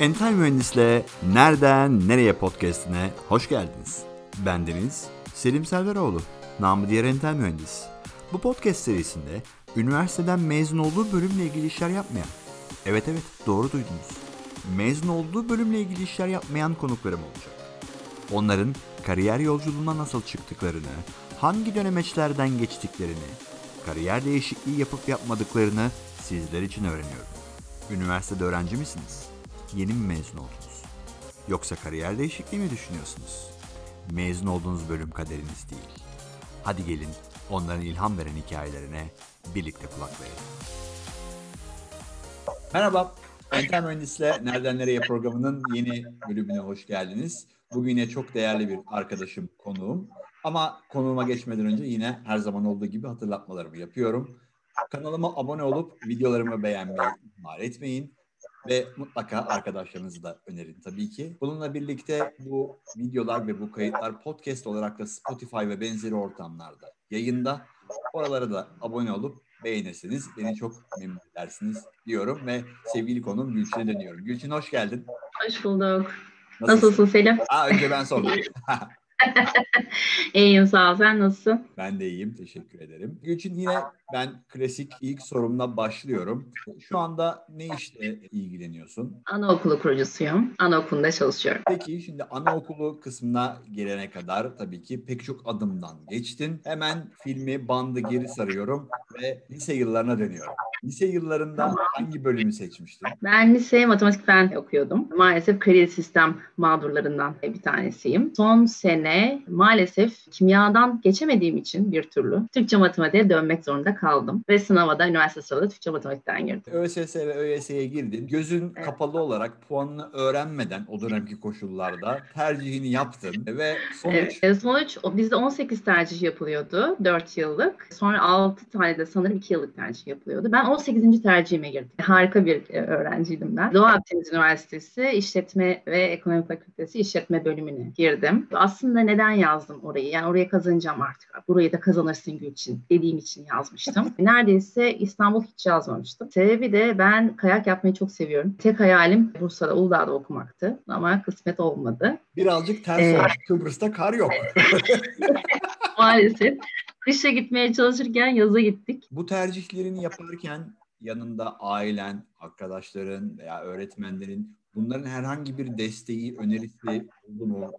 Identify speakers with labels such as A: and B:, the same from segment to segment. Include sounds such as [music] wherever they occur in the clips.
A: Entel Mühendis'le Nereden Nereye podcastine hoş geldiniz. Bendeniz Selim Selveroğlu, namı diğer Entel Mühendis. Bu podcast serisinde üniversiteden mezun olduğu bölümle ilgili işler yapmayan, evet evet doğru duydunuz, mezun olduğu bölümle ilgili işler yapmayan konuklarım olacak. Onların kariyer yolculuğuna nasıl çıktıklarını, hangi dönemeçlerden geçtiklerini, kariyer değişikliği yapıp yapmadıklarını sizler için öğreniyorum. Üniversitede öğrenci misiniz? Yeni mi mezun oldunuz? Yoksa kariyer değişikliği mi düşünüyorsunuz? Mezun olduğunuz bölüm kaderiniz değil. Hadi gelin onların ilham veren hikayelerine birlikte kulak verelim. Merhaba, Entel Mühendis'le Nereden Nereye programının yeni bölümüne hoş geldiniz. Bugün yine çok değerli bir arkadaşım, konuğum. Ama konuğuma geçmeden önce yine her zaman olduğu gibi hatırlatmalarımı yapıyorum. Kanalıma abone olup videolarımı beğenmeyi ihmal etmeyin. Ve mutlaka arkadaşlarınızı da önerin tabii ki. Bununla birlikte bu videolar ve bu kayıtlar podcast olarak da Spotify ve benzeri ortamlarda yayında. Oralara da abone olup beğenirseniz beni çok memnun edersiniz diyorum ve sevgili konum Gülçin'e dönüyorum. Gülçin hoş geldin.
B: Hoş bulduk. Nasılsın, Nasılsın Selim?
A: Aa, önce ben sordum. [laughs]
B: İyiyim sağ ol. Sen nasılsın?
A: Ben de iyiyim. Teşekkür ederim. Gülçin yine ben klasik ilk sorumla başlıyorum. Şu anda ne işle ilgileniyorsun?
B: Anaokulu kurucusuyum. Anaokulunda çalışıyorum.
A: Peki şimdi anaokulu kısmına gelene kadar tabii ki pek çok adımdan geçtin. Hemen filmi bandı geri sarıyorum ve lise yıllarına dönüyorum. Lise yıllarında hangi bölümü seçmiştin?
B: Ben lise matematik fen okuyordum. Maalesef kredi sistem mağdurlarından bir tanesiyim. Son sene maalesef kimyadan geçemediğim için bir türlü Türkçe matematiğe dönmek zorunda kaldım. Ve sınava da üniversite sınavında Türkçe matematikten girdim.
A: ÖSS ve ÖYS'ye girdin. Gözün evet. kapalı olarak puanını öğrenmeden o dönemki koşullarda tercihini yaptın ve sonuç? Evet,
B: e, sonuç bizde 18 tercih yapılıyordu 4 yıllık. Sonra 6 tane de sanırım 2 yıllık tercih yapılıyordu. Ben 18. tercihime girdim. Harika bir e, öğrenciydim ben. Doğu Akdeniz Üniversitesi İşletme ve Ekonomi Fakültesi İşletme bölümüne girdim. Aslında neden yazdım orayı? Yani oraya kazanacağım artık. Burayı da kazanırsın Gülçin dediğim için yazmıştım. Neredeyse İstanbul hiç yazmamıştım. Sebebi de ben kayak yapmayı çok seviyorum. Tek hayalim Bursa'da, Uludağ'da okumaktı. Ama kısmet olmadı.
A: Birazcık ters ee, olmuş. Kıbrıs'ta kar yok. [laughs]
B: Maalesef. Kışa gitmeye çalışırken yaza gittik.
A: Bu tercihlerini yaparken yanında ailen, arkadaşların veya öğretmenlerin bunların herhangi bir desteği, önerisi oldu mu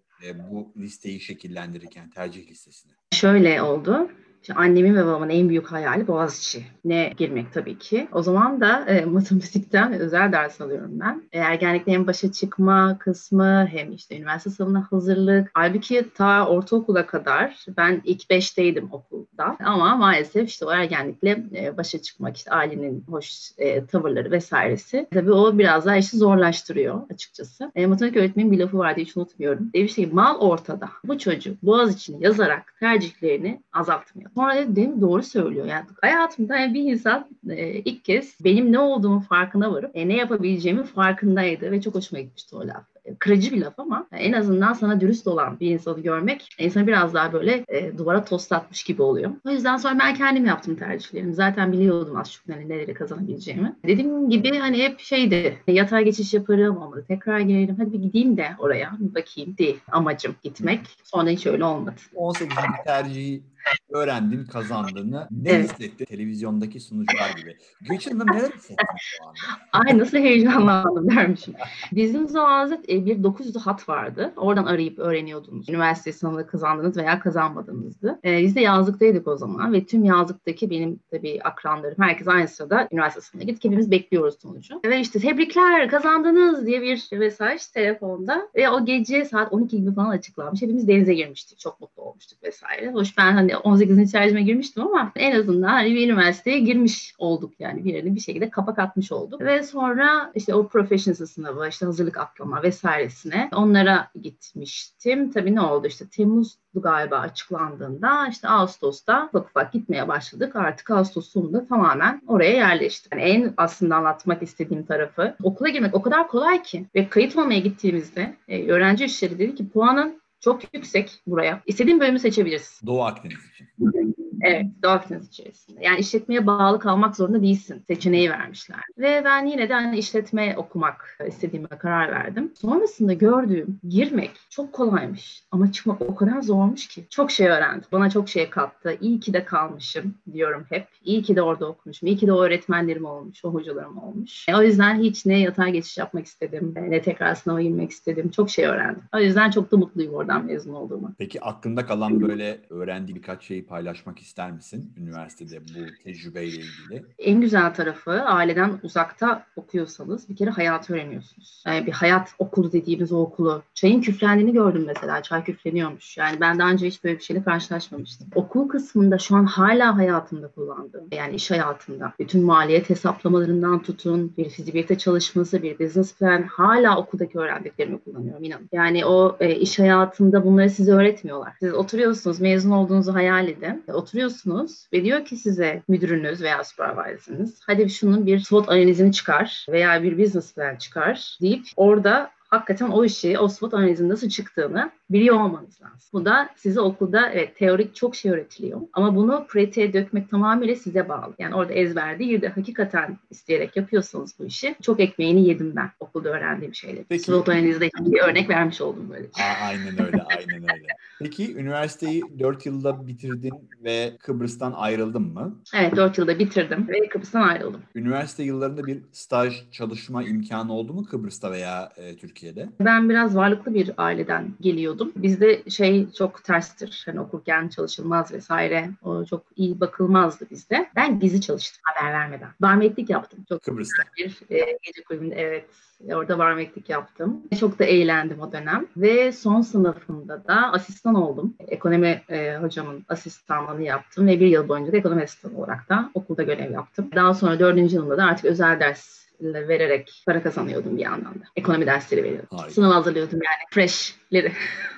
A: bu listeyi şekillendirirken tercih listesini?
B: Şöyle oldu. İşte annemin ve babamın en büyük hayali Boğaziçi ne girmek tabii ki. O zaman da e, matematikten özel ders alıyorum ben. E, ergenlikte hem başa çıkma kısmı hem işte üniversite sınavına hazırlık. Halbuki ta ortaokula kadar ben ilk beşteydim okulda. Ama maalesef işte o ergenlikle e, başa çıkmak işte ailenin hoş e, tavırları vesairesi. Tabii o biraz daha işi zorlaştırıyor açıkçası. E, matematik öğretmenin bir lafı vardı hiç unutmuyorum. Demişti ki mal ortada. Bu çocuk Boğaziçi'ni yazarak tercihlerini azaltmıyor. Sonra dedim doğru söylüyor. Yani hayatımda yani bir insan e, ilk kez benim ne olduğumu farkına varıp e, ne yapabileceğimi farkındaydı ve çok hoşuma gitmişti o laf kırıcı bir laf ama en azından sana dürüst olan bir insanı görmek insanı biraz daha böyle e, duvara toslatmış gibi oluyor. O yüzden sonra ben kendim yaptım tercihlerimi. Zaten biliyordum az çok hani neleri kazanabileceğimi. Dediğim gibi hani hep şeydi yatay geçiş yaparım olmadı tekrar girerim hadi bir gideyim de oraya bir bakayım değil amacım gitmek. Sonra hiç öyle olmadı.
A: 18. tercihi öğrendin kazandığını ne evet. hissettin televizyondaki sunucular gibi? Gülçin Hanım neler hissettin şu anda?
B: Ay nasıl heyecanlandım dermişim. Bizim zamanımızda e, bir 900 hat vardı. Oradan arayıp öğreniyordunuz. Üniversite sınavını kazandınız veya kazanmadığınızdı. E, biz de yazlıktaydık o zaman ve tüm yazlıktaki benim tabii akranlarım herkes aynı sırada üniversite sınavına gittik. Hepimiz bekliyoruz sonucu. Ve işte tebrikler kazandınız diye bir mesaj telefonda ve o gece saat 12 gibi falan açıklanmış. Hepimiz denize girmiştik. Çok mutlu olmuştuk vesaire. Hoş ben hani 18. tercihime girmiştim ama en azından hani bir üniversiteye girmiş olduk yani bir yerini bir şekilde kapak atmış olduk. Ve sonra işte o professional sınavı, işte hazırlık atlama vesairesine onlara gitmiştim. Tabii ne oldu işte Temmuz'du galiba açıklandığında işte Ağustos'ta ufak ufak gitmeye başladık. Artık Ağustos sonunda tamamen oraya yerleştik. Yani en aslında anlatmak istediğim tarafı okula girmek o kadar kolay ki ve kayıt olmaya gittiğimizde e, öğrenci işleri dedi ki puanın çok yüksek buraya. İstediğin bölümü seçebilirsin.
A: Doğu Akdeniz için. [laughs]
B: Evet, Dolphins içerisinde. Yani işletmeye bağlı kalmak zorunda değilsin. Seçeneği vermişler. Ve ben yine de hani işletme okumak istediğime karar verdim. Sonrasında gördüğüm girmek çok kolaymış ama çıkmak o kadar zormuş ki. Çok şey öğrendim. Bana çok şey kattı. İyi ki de kalmışım diyorum hep. İyi ki de orada okumuşum. İyi ki de o öğretmenlerim olmuş, o hocalarım olmuş. O yüzden hiç ne yatay geçiş yapmak istedim, ne tekrar sınava girmek istedim. Çok şey öğrendim. O yüzden çok da mutluyum oradan mezun olduğuma.
A: Peki aklında kalan böyle öğrendiği birkaç şeyi paylaşmak ister misin üniversitede bu tecrübeyle ilgili?
B: En güzel tarafı aileden uzakta okuyorsanız bir kere hayatı öğreniyorsunuz. Yani bir hayat okulu dediğimiz o okulu. Çayın küflendiğini gördüm mesela. Çay küfleniyormuş. Yani ben daha önce hiç böyle bir şeyle karşılaşmamıştım. Okul kısmında şu an hala hayatımda kullandığım yani iş hayatında bütün maliyet hesaplamalarından tutun bir fizibilite çalışması, bir business plan hala okuldaki öğrendiklerimi kullanıyorum inanın. Yani o e, iş hayatında bunları size öğretmiyorlar. Siz oturuyorsunuz, mezun olduğunuzu hayal edin. E, oturuyorsunuz ve diyor ki size müdürünüz veya supervisor'ınız hadi şunun bir SWOT analizini çıkar veya bir business plan çıkar deyip orada hakikaten o işi, o SWOT analizinin nasıl çıktığını biliyor olmanız lazım. Bu da size okulda evet teorik çok şey öğretiliyor ama bunu pratiğe dökmek tamamıyla size bağlı. Yani orada ezber değil de hakikaten isteyerek yapıyorsanız bu işi çok ekmeğini yedim ben okulda öğrendiğim şeyleri. Peki. SWOT analizde bir örnek vermiş oldum böyle.
A: Aa, aynen öyle, aynen öyle. Peki üniversiteyi 4 yılda bitirdin ve Kıbrıs'tan ayrıldın mı?
B: Evet 4 yılda bitirdim ve Kıbrıs'tan ayrıldım.
A: Üniversite yıllarında bir staj çalışma imkanı oldu mu Kıbrıs'ta veya e, Türkiye'de?
B: Ben biraz varlıklı bir aileden geliyordum. Bizde şey çok terstir. Hani okurken çalışılmaz vesaire. O çok iyi bakılmazdı bizde. Ben gizli çalıştım haber vermeden. Barmeklik yaptım. Çok
A: Kıbrıs'ta.
B: Bir e, gece kulübünde evet Orada barmeklik yaptım. Çok da eğlendim o dönem. Ve son sınıfımda da asistan oldum. Ekonomi e, hocamın asistanlığını yaptım ve bir yıl boyunca da ekonomi asistanı olarak da okulda görev yaptım. Daha sonra dördüncü yılımda da artık özel ders vererek para kazanıyordum bir yandan da. Ekonomi dersleri veriyordum. Harika. Sınav hazırlıyordum yani freshleri.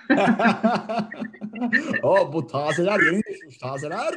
B: [laughs]
A: o bu tazeler yeni düşmüş tazeler.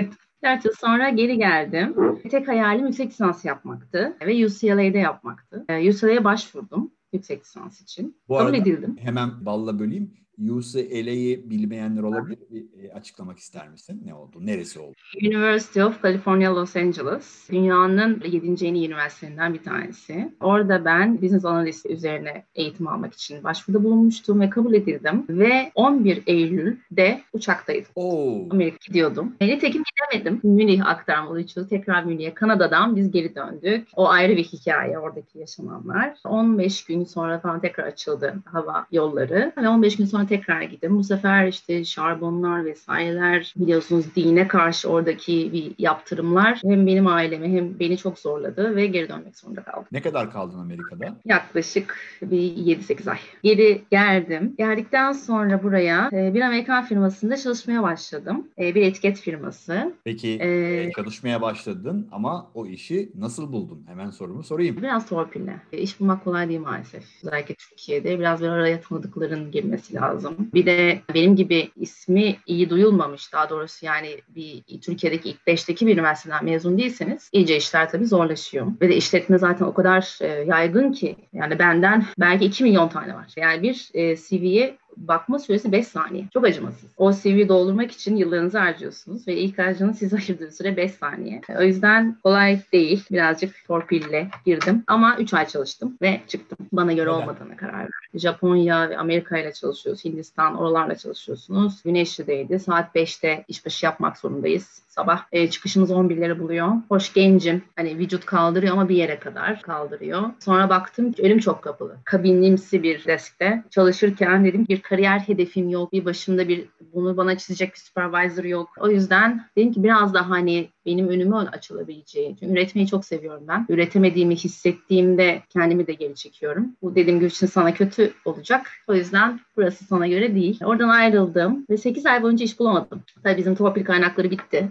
B: evet. 4 yıl sonra geri geldim. Tek hayalim yüksek lisans yapmaktı ve UCLA'de yapmaktı. UCLA'ya başvurdum yüksek lisans için.
A: Bu Kabul edildim. Hemen balla böleyim. UCLA'yı bilmeyenler olabilir. Bir e, açıklamak ister misin? Ne oldu? Neresi oldu?
B: University of California Los Angeles. Dünyanın 7. en iyi üniversitelerinden bir tanesi. Orada ben business analist üzerine eğitim almak için başvuruda bulunmuştum ve kabul edildim. Ve 11 Eylül'de uçaktaydım.
A: Oo.
B: Amerika gidiyordum. Nitekim gidemedim. Münih aktarmalı için tekrar Münih'e. Kanada'dan biz geri döndük. O ayrı bir hikaye oradaki yaşananlar. 15 gün sonra falan tekrar açıldı hava yolları. Ve 15 gün sonra tekrar gittim. Bu sefer işte şarbonlar vesaireler biliyorsunuz dine karşı oradaki bir yaptırımlar hem benim ailemi hem beni çok zorladı ve geri dönmek zorunda kaldım.
A: Ne kadar kaldın Amerika'da?
B: Yaklaşık bir 7-8 ay. Geri geldim. Geldikten sonra buraya e, bir Amerikan firmasında çalışmaya başladım. E, bir etiket firması.
A: Peki ee, çalışmaya başladın ama o işi nasıl buldun? Hemen sorumu sorayım.
B: Biraz torpille. İş bulmak kolay değil maalesef. Özellikle Türkiye'de biraz bir araya tanıdıkların girmesi lazım lazım. Bir de benim gibi ismi iyi duyulmamış daha doğrusu yani bir Türkiye'deki ilk beşteki bir üniversiteden mezun değilseniz iyice işler tabii zorlaşıyor. Ve de işletme zaten o kadar e, yaygın ki yani benden belki 2 milyon tane var. Yani bir e, CV'ye bakma süresi 5 saniye. Çok acımasız. O CV'yi doldurmak için yıllarınızı harcıyorsunuz ve ilk harcının size ayırdığı süre 5 saniye. O yüzden kolay değil. Birazcık torpille girdim ama 3 ay çalıştım ve çıktım. Bana göre Neden? olmadığına karar verdim. Japonya ve Amerika ile çalışıyoruz. Hindistan oralarla çalışıyorsunuz. Güneşli'deydi. Saat 5'te işbaşı yapmak zorundayız sabah. E, çıkışımız 11'leri buluyor. Hoş gencim. Hani vücut kaldırıyor ama bir yere kadar kaldırıyor. Sonra baktım ki önüm çok kapalı. Kabinlimsi bir deskte çalışırken dedim bir kariyer hedefim yok. Bir başımda bir bunu bana çizecek bir supervisor yok. O yüzden dedim ki biraz daha hani benim önüme açılabileceği. Çünkü üretmeyi çok seviyorum ben. Üretemediğimi hissettiğimde kendimi de geri çekiyorum. Bu dediğim gibi için sana kötü olacak. O yüzden burası sana göre değil. Oradan ayrıldım ve 8 ay boyunca iş bulamadım. Tabii bizim torpil kaynakları bitti.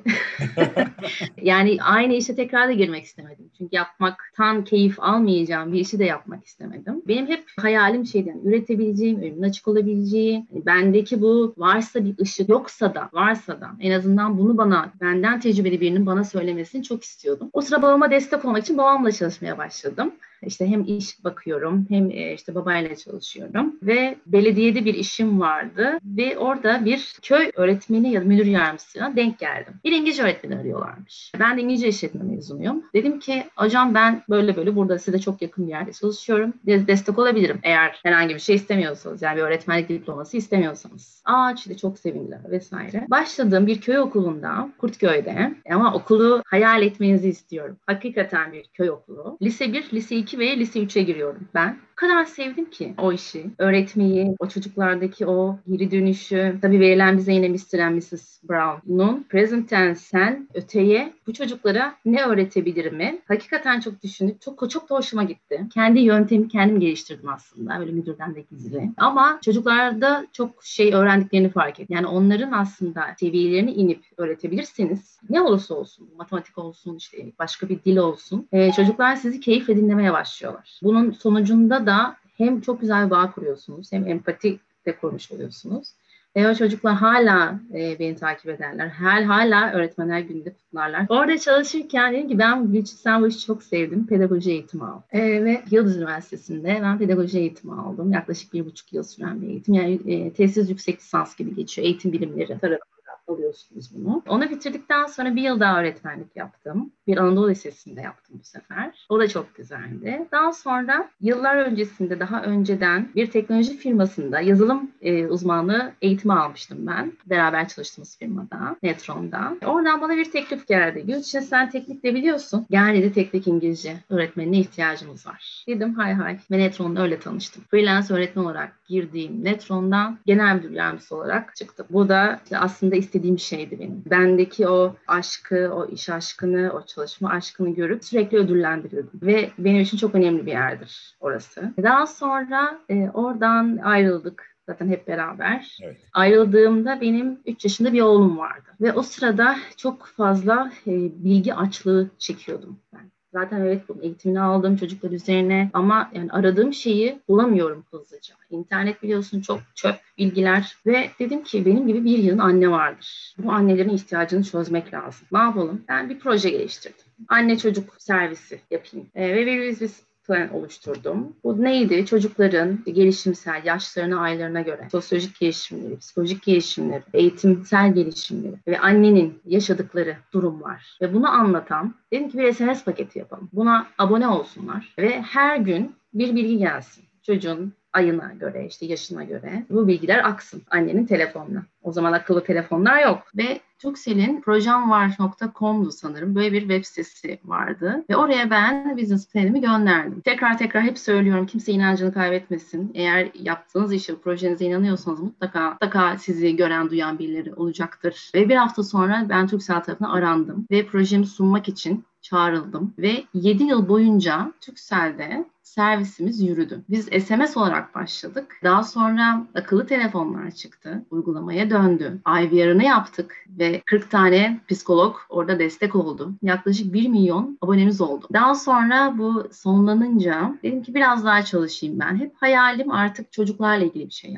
B: [laughs] yani aynı işe tekrar da girmek istemedim. Çünkü yapmaktan keyif almayacağım bir işi de yapmak istemedim. Benim hep hayalim şeydi yani üretebileceğim, önümün açık olabileceği, hani bendeki bu varsa bir ışık yoksa da varsa da en azından bunu bana benden tecrübeli birinin bana söylemesini çok istiyordum. O sıra babama destek olmak için babamla çalışmaya başladım. İşte hem iş bakıyorum hem e, işte babayla çalışıyorum ve belediyede bir işim vardı ve orada bir köy öğretmeni ya da müdür yardımcısına denk geldim. Bir İngilizce öğretmeni arıyorlarmış. Ben de İngilizce işletme mezunuyum. Dedim ki hocam ben böyle böyle burada size çok yakın bir yerde çalışıyorum. Destek olabilirim eğer herhangi bir şey istemiyorsanız yani bir öğretmenlik diploması istemiyorsanız. Aa işte çok sevindiler vesaire. Başladığım bir köy okulunda Kurtköy'de ama okulu hayal etmenizi istiyorum. Hakikaten bir köy okulu. Lise 1, lise 2 ve lise 3'e giriyorum ben. Kadar sevdim ki o işi. Öğretmeyi, o çocuklardaki o geri dönüşü. Tabii verilen bize yine Mr. and Mrs. Brown'un present tense'ten öteye bu çocuklara ne öğretebilirimi hakikaten çok düşündük. Çok çok da hoşuma gitti. Kendi yöntemi kendim geliştirdim aslında. Öyle müdürden de gizli. Ama çocuklarda çok şey öğrendiklerini fark ettim. Yani onların aslında seviyelerini inip öğretebilirseniz ne olursa olsun, matematik olsun, işte başka bir dil olsun, e, çocuklar sizi keyifle dinlemeye başlıyorlar. Bunun sonucunda da hem çok güzel bağ kuruyorsunuz, hem empati de kurmuş oluyorsunuz. Ve o çocuklar hala e, beni takip ederler. Her hala öğretmenler gününde kutlarlar. Orada çalışırken dedim ki ben Gülçin bu işi çok sevdim. Pedagoji eğitimi aldım. E, ve Yıldız Üniversitesi'nde ben pedagoji eğitimi aldım. Yaklaşık bir buçuk yıl süren bir eğitim. Yani e, tesis yüksek lisans gibi geçiyor. Eğitim bilimleri tarafı alıyorsunuz bunu. Onu bitirdikten sonra bir yıl daha öğretmenlik yaptım. Bir Anadolu Lisesi'nde yaptım bu sefer. O da çok güzeldi. Daha sonra yıllar öncesinde daha önceden bir teknoloji firmasında yazılım e, uzmanlığı eğitimi almıştım ben. Beraber çalıştığımız firmada, Netron'da. Oradan bana bir teklif geldi. Gülçin sen teknik de biliyorsun. Gel dedi teknik İngilizce öğretmenine ihtiyacımız var. Dedim hay hay. Ve Netron'da öyle tanıştım. Freelance öğretmen olarak girdiğim Netron'dan genel müdür yardımcısı olarak çıktım. Bu da işte aslında istediğim şeydi benim. Bendeki o aşkı, o iş aşkını, o çalışma aşkını görüp sürekli ödüllendiriyordum. Ve benim için çok önemli bir yerdir orası. Daha sonra e, oradan ayrıldık zaten hep beraber. Evet. Ayrıldığımda benim 3 yaşında bir oğlum vardı. Ve o sırada çok fazla e, bilgi açlığı çekiyordum ben. Zaten evet eğitimini aldım çocuklar üzerine ama yani aradığım şeyi bulamıyorum hızlıca. İnternet biliyorsun çok çöp bilgiler ve dedim ki benim gibi bir yılın anne vardır. Bu annelerin ihtiyacını çözmek lazım. Ne yapalım? Ben bir proje geliştirdim. Anne çocuk servisi yapayım. E, ve bir biz plan oluşturdum. Bu neydi? Çocukların gelişimsel yaşlarına, aylarına göre sosyolojik gelişimleri, psikolojik gelişimleri, eğitimsel gelişimleri ve annenin yaşadıkları durumlar ve bunu anlatan dedim ki bir SMS paketi yapalım. Buna abone olsunlar ve her gün bir bilgi gelsin. Çocuğun ayına göre, işte yaşına göre bu bilgiler aksın annenin telefonuna. O zaman akıllı telefonlar yok. Ve Turkcell'in projemvar.com'du sanırım. Böyle bir web sitesi vardı. Ve oraya ben business plan'imi gönderdim. Tekrar tekrar hep söylüyorum kimse inancını kaybetmesin. Eğer yaptığınız işe, projenize inanıyorsanız mutlaka mutlaka sizi gören, duyan birileri olacaktır. Ve bir hafta sonra ben Turkcell tarafına arandım. Ve projemi sunmak için çağrıldım ve 7 yıl boyunca Turkcell'de servisimiz yürüdü. Biz SMS olarak başladık. Daha sonra akıllı telefonlar çıktı. Uygulamaya döndü. IVR'ını yaptık ve 40 tane psikolog orada destek oldu. Yaklaşık 1 milyon abonemiz oldu. Daha sonra bu sonlanınca dedim ki biraz daha çalışayım ben. Hep hayalim artık çocuklarla ilgili bir şey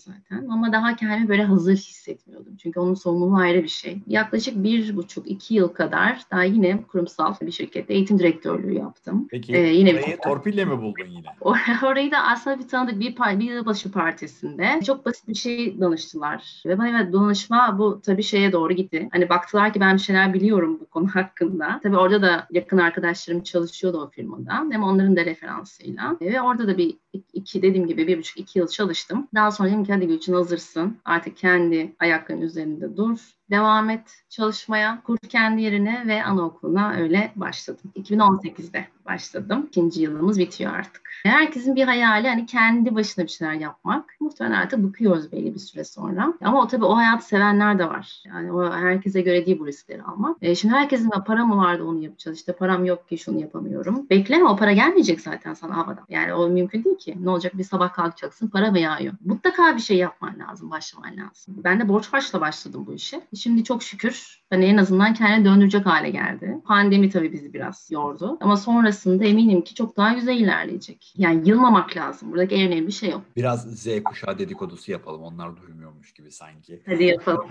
B: zaten. Ama daha kendimi böyle hazır hissetmiyordum. Çünkü onun sorumluluğu ayrı bir şey. Yaklaşık bir buçuk, iki yıl kadar daha yine kurumsal bir şirkette eğitim direktörlüğü yaptım.
A: Peki ee, yine bir [laughs] torpille mi buldun yine? [laughs]
B: Orayı da aslında bir tanıdık bir, bir yılbaşı partisinde çok basit bir şey danıştılar. Ve bana evet danışma bu tabii şeye doğru gitti. Hani baktılar ki ben bir şeyler biliyorum bu konu [laughs] hakkında. Tabii orada da yakın arkadaşlarım çalışıyordu o firmada. Hem onların da referansıyla. Ve orada da bir iki dediğim gibi bir buçuk iki yıl çalıştım. Daha sonra dedim ki hadi Gülçin hazırsın. Artık kendi ayaklarının üzerinde dur devam et çalışmaya. Kur kendi yerine ve anaokuluna öyle başladım. 2018'de başladım. İkinci yılımız bitiyor artık. Herkesin bir hayali hani kendi başına bir şeyler yapmak. Muhtemelen artık bıkıyoruz belli bir süre sonra. Ama o tabii o hayatı sevenler de var. Yani o herkese göre değil bu riskleri almak. E şimdi herkesin para mı vardı onu yapacağız. İşte param yok ki şunu yapamıyorum. Bekleme o para gelmeyecek zaten sana havadan. Yani o mümkün değil ki. Ne olacak bir sabah kalkacaksın para mı yağıyor? Mutlaka bir şey yapman lazım, başlaman lazım. Ben de borç harçla başladım bu işe. Şimdi çok şükür hani en azından kendini döndürecek hale geldi. Pandemi tabii bizi biraz yordu. Ama sonrasında eminim ki çok daha güzel ilerleyecek. Yani yılmamak lazım. Buradaki en önemli şey o.
A: Biraz Z kuşağı dedikodusu yapalım. Onlar duymuyor mu gerekiyormuş gibi sanki.
B: Hadi yapalım. [laughs]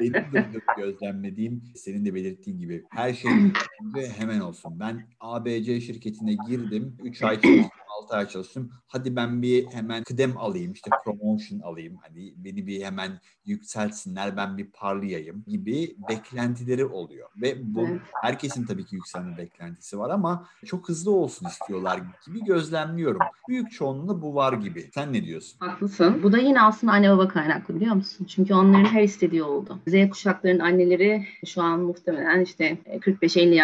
A: Benim de gözlemlediğim, senin de belirttiğin gibi her şey [clears throat] hemen olsun. Ben ABC şirketine girdim, 3 ay çalıştım, 6 ay çalıştım. Hadi ben bir hemen kıdem alayım, işte promotion alayım. Hani beni bir hemen yükseltsinler, ben bir parlayayım gibi beklentileri oluyor. Ve bu herkesin tabii ki yükselme beklentisi var ama çok hızlı olsun istiyorlar gibi gözlemliyorum. Büyük çoğunluğunda bu var gibi. Sen ne diyorsun?
B: Haklısın. Bu da yine aslında anne baba kaynaklı biliyor musun? Çünkü onların her istediği oldu. Z kuşaklarının anneleri şu an muhtemelen işte 45-50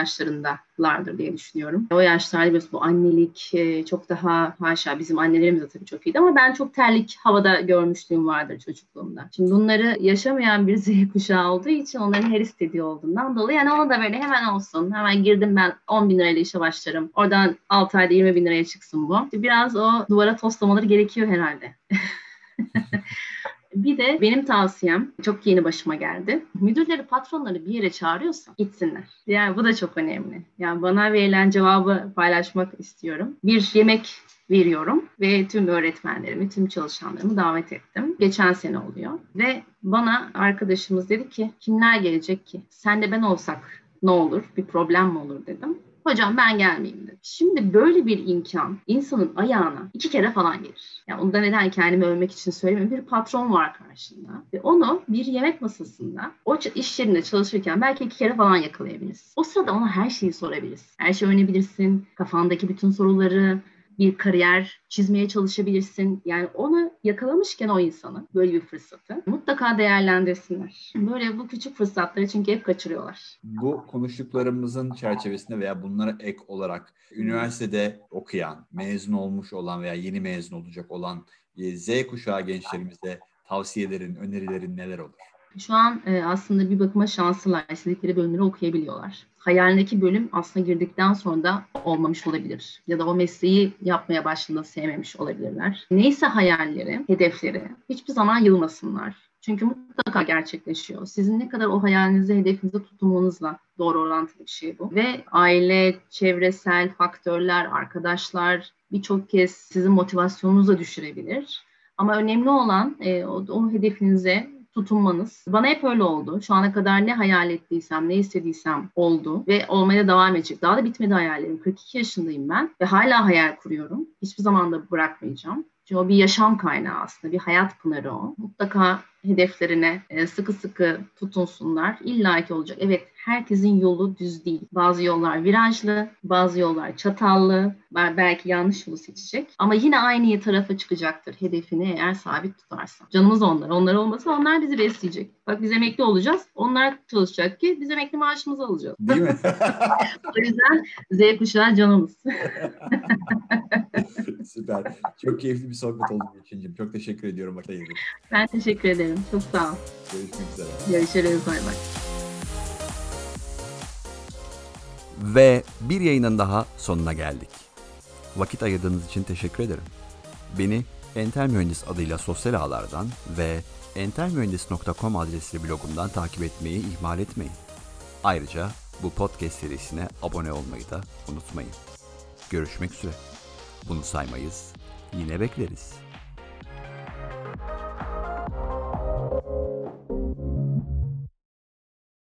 B: yaşlarındalardır diye düşünüyorum. O yaşlarda biliyorsun bu annelik e, çok daha haşa bizim annelerimiz de tabii çok iyiydi ama ben çok terlik havada görmüşlüğüm vardır çocukluğumda. Şimdi bunları yaşamayan bir Z [laughs] kuşağı olduğu için onların her istediği olduğundan dolayı yani ona da böyle hemen olsun. Hemen girdim ben 10 bin lirayla işe başlarım. Oradan 6 ayda 20 bin liraya çıksın bu. Biraz o duvara toslamaları gerekiyor herhalde. [laughs] Bir de benim tavsiyem çok yeni başıma geldi. Müdürleri, patronları bir yere çağırıyorsa gitsinler. Yani bu da çok önemli. Yani bana verilen cevabı paylaşmak istiyorum. Bir yemek veriyorum ve tüm öğretmenlerimi, tüm çalışanlarımı davet ettim. Geçen sene oluyor ve bana arkadaşımız dedi ki kimler gelecek ki? Sen de ben olsak ne olur? Bir problem mi olur dedim. Hocam ben gelmeyeyim dedi. Şimdi böyle bir imkan insanın ayağına iki kere falan gelir. Yani onu da neden kendimi övmek için söylemiyorum. Bir patron var karşında ve onu bir yemek masasında o iş yerinde çalışırken belki iki kere falan yakalayabiliriz. O sırada ona her şeyi sorabiliriz. Her şeyi öğrenebilirsin. Kafandaki bütün soruları, bir kariyer çizmeye çalışabilirsin. Yani onu yakalamışken o insanı böyle bir fırsatı mutlaka değerlendirsinler. Böyle bu küçük fırsatları çünkü hep kaçırıyorlar.
A: Bu konuştuklarımızın çerçevesinde veya bunlara ek olarak üniversitede okuyan, mezun olmuş olan veya yeni mezun olacak olan e, Z kuşağı gençlerimize tavsiyelerin, önerilerin neler olur?
B: Şu an e, aslında bir bakıma şanslılar. İstedikleri bölümleri okuyabiliyorlar. Hayalindeki bölüm aslında girdikten sonra da olmamış olabilir. Ya da o mesleği yapmaya başladığında sevmemiş olabilirler. Neyse hayalleri, hedefleri hiçbir zaman yılmasınlar. Çünkü mutlaka gerçekleşiyor. Sizin ne kadar o hayalinizi, hedefinizi tutunmanızla doğru orantılı bir şey bu. Ve aile, çevresel faktörler, arkadaşlar birçok kez sizin motivasyonunuzu da düşürebilir. Ama önemli olan e, o, o hedefinize tutunmanız. Bana hep öyle oldu. Şu ana kadar ne hayal ettiysem, ne istediysem oldu ve olmaya devam edecek. Daha da bitmedi hayallerim. 42 yaşındayım ben ve hala hayal kuruyorum. Hiçbir zaman da bırakmayacağım. Çünkü o bir yaşam kaynağı aslında, bir hayat pınarı o. Mutlaka hedeflerine e, sıkı sıkı tutunsunlar. İlla ki olacak. Evet herkesin yolu düz değil. Bazı yollar virajlı, bazı yollar çatallı, belki yanlış yolu seçecek. Ama yine aynı tarafa çıkacaktır hedefini eğer sabit tutarsa. Canımız onlar. Onlar olmasa onlar bizi besleyecek. Bak biz emekli olacağız. Onlar çalışacak ki biz emekli maaşımızı alacağız.
A: Değil mi? [laughs]
B: o yüzden Z kuşağı canımız. [laughs]
A: Süper. Çok keyifli bir sohbet oldu Gülçin'cim. Çok teşekkür ediyorum.
B: Ben teşekkür ederim. Çok sağ ol.
A: Görüşmek üzere.
B: Görüşürüz. Bay bay.
A: Ve bir yayının daha sonuna geldik. Vakit ayırdığınız için teşekkür ederim. Beni Entel Mühendis adıyla sosyal ağlardan ve entelmühendis.com adresli blogumdan takip etmeyi ihmal etmeyin. Ayrıca bu podcast serisine abone olmayı da unutmayın. Görüşmek üzere. Bunu saymayız, yine bekleriz.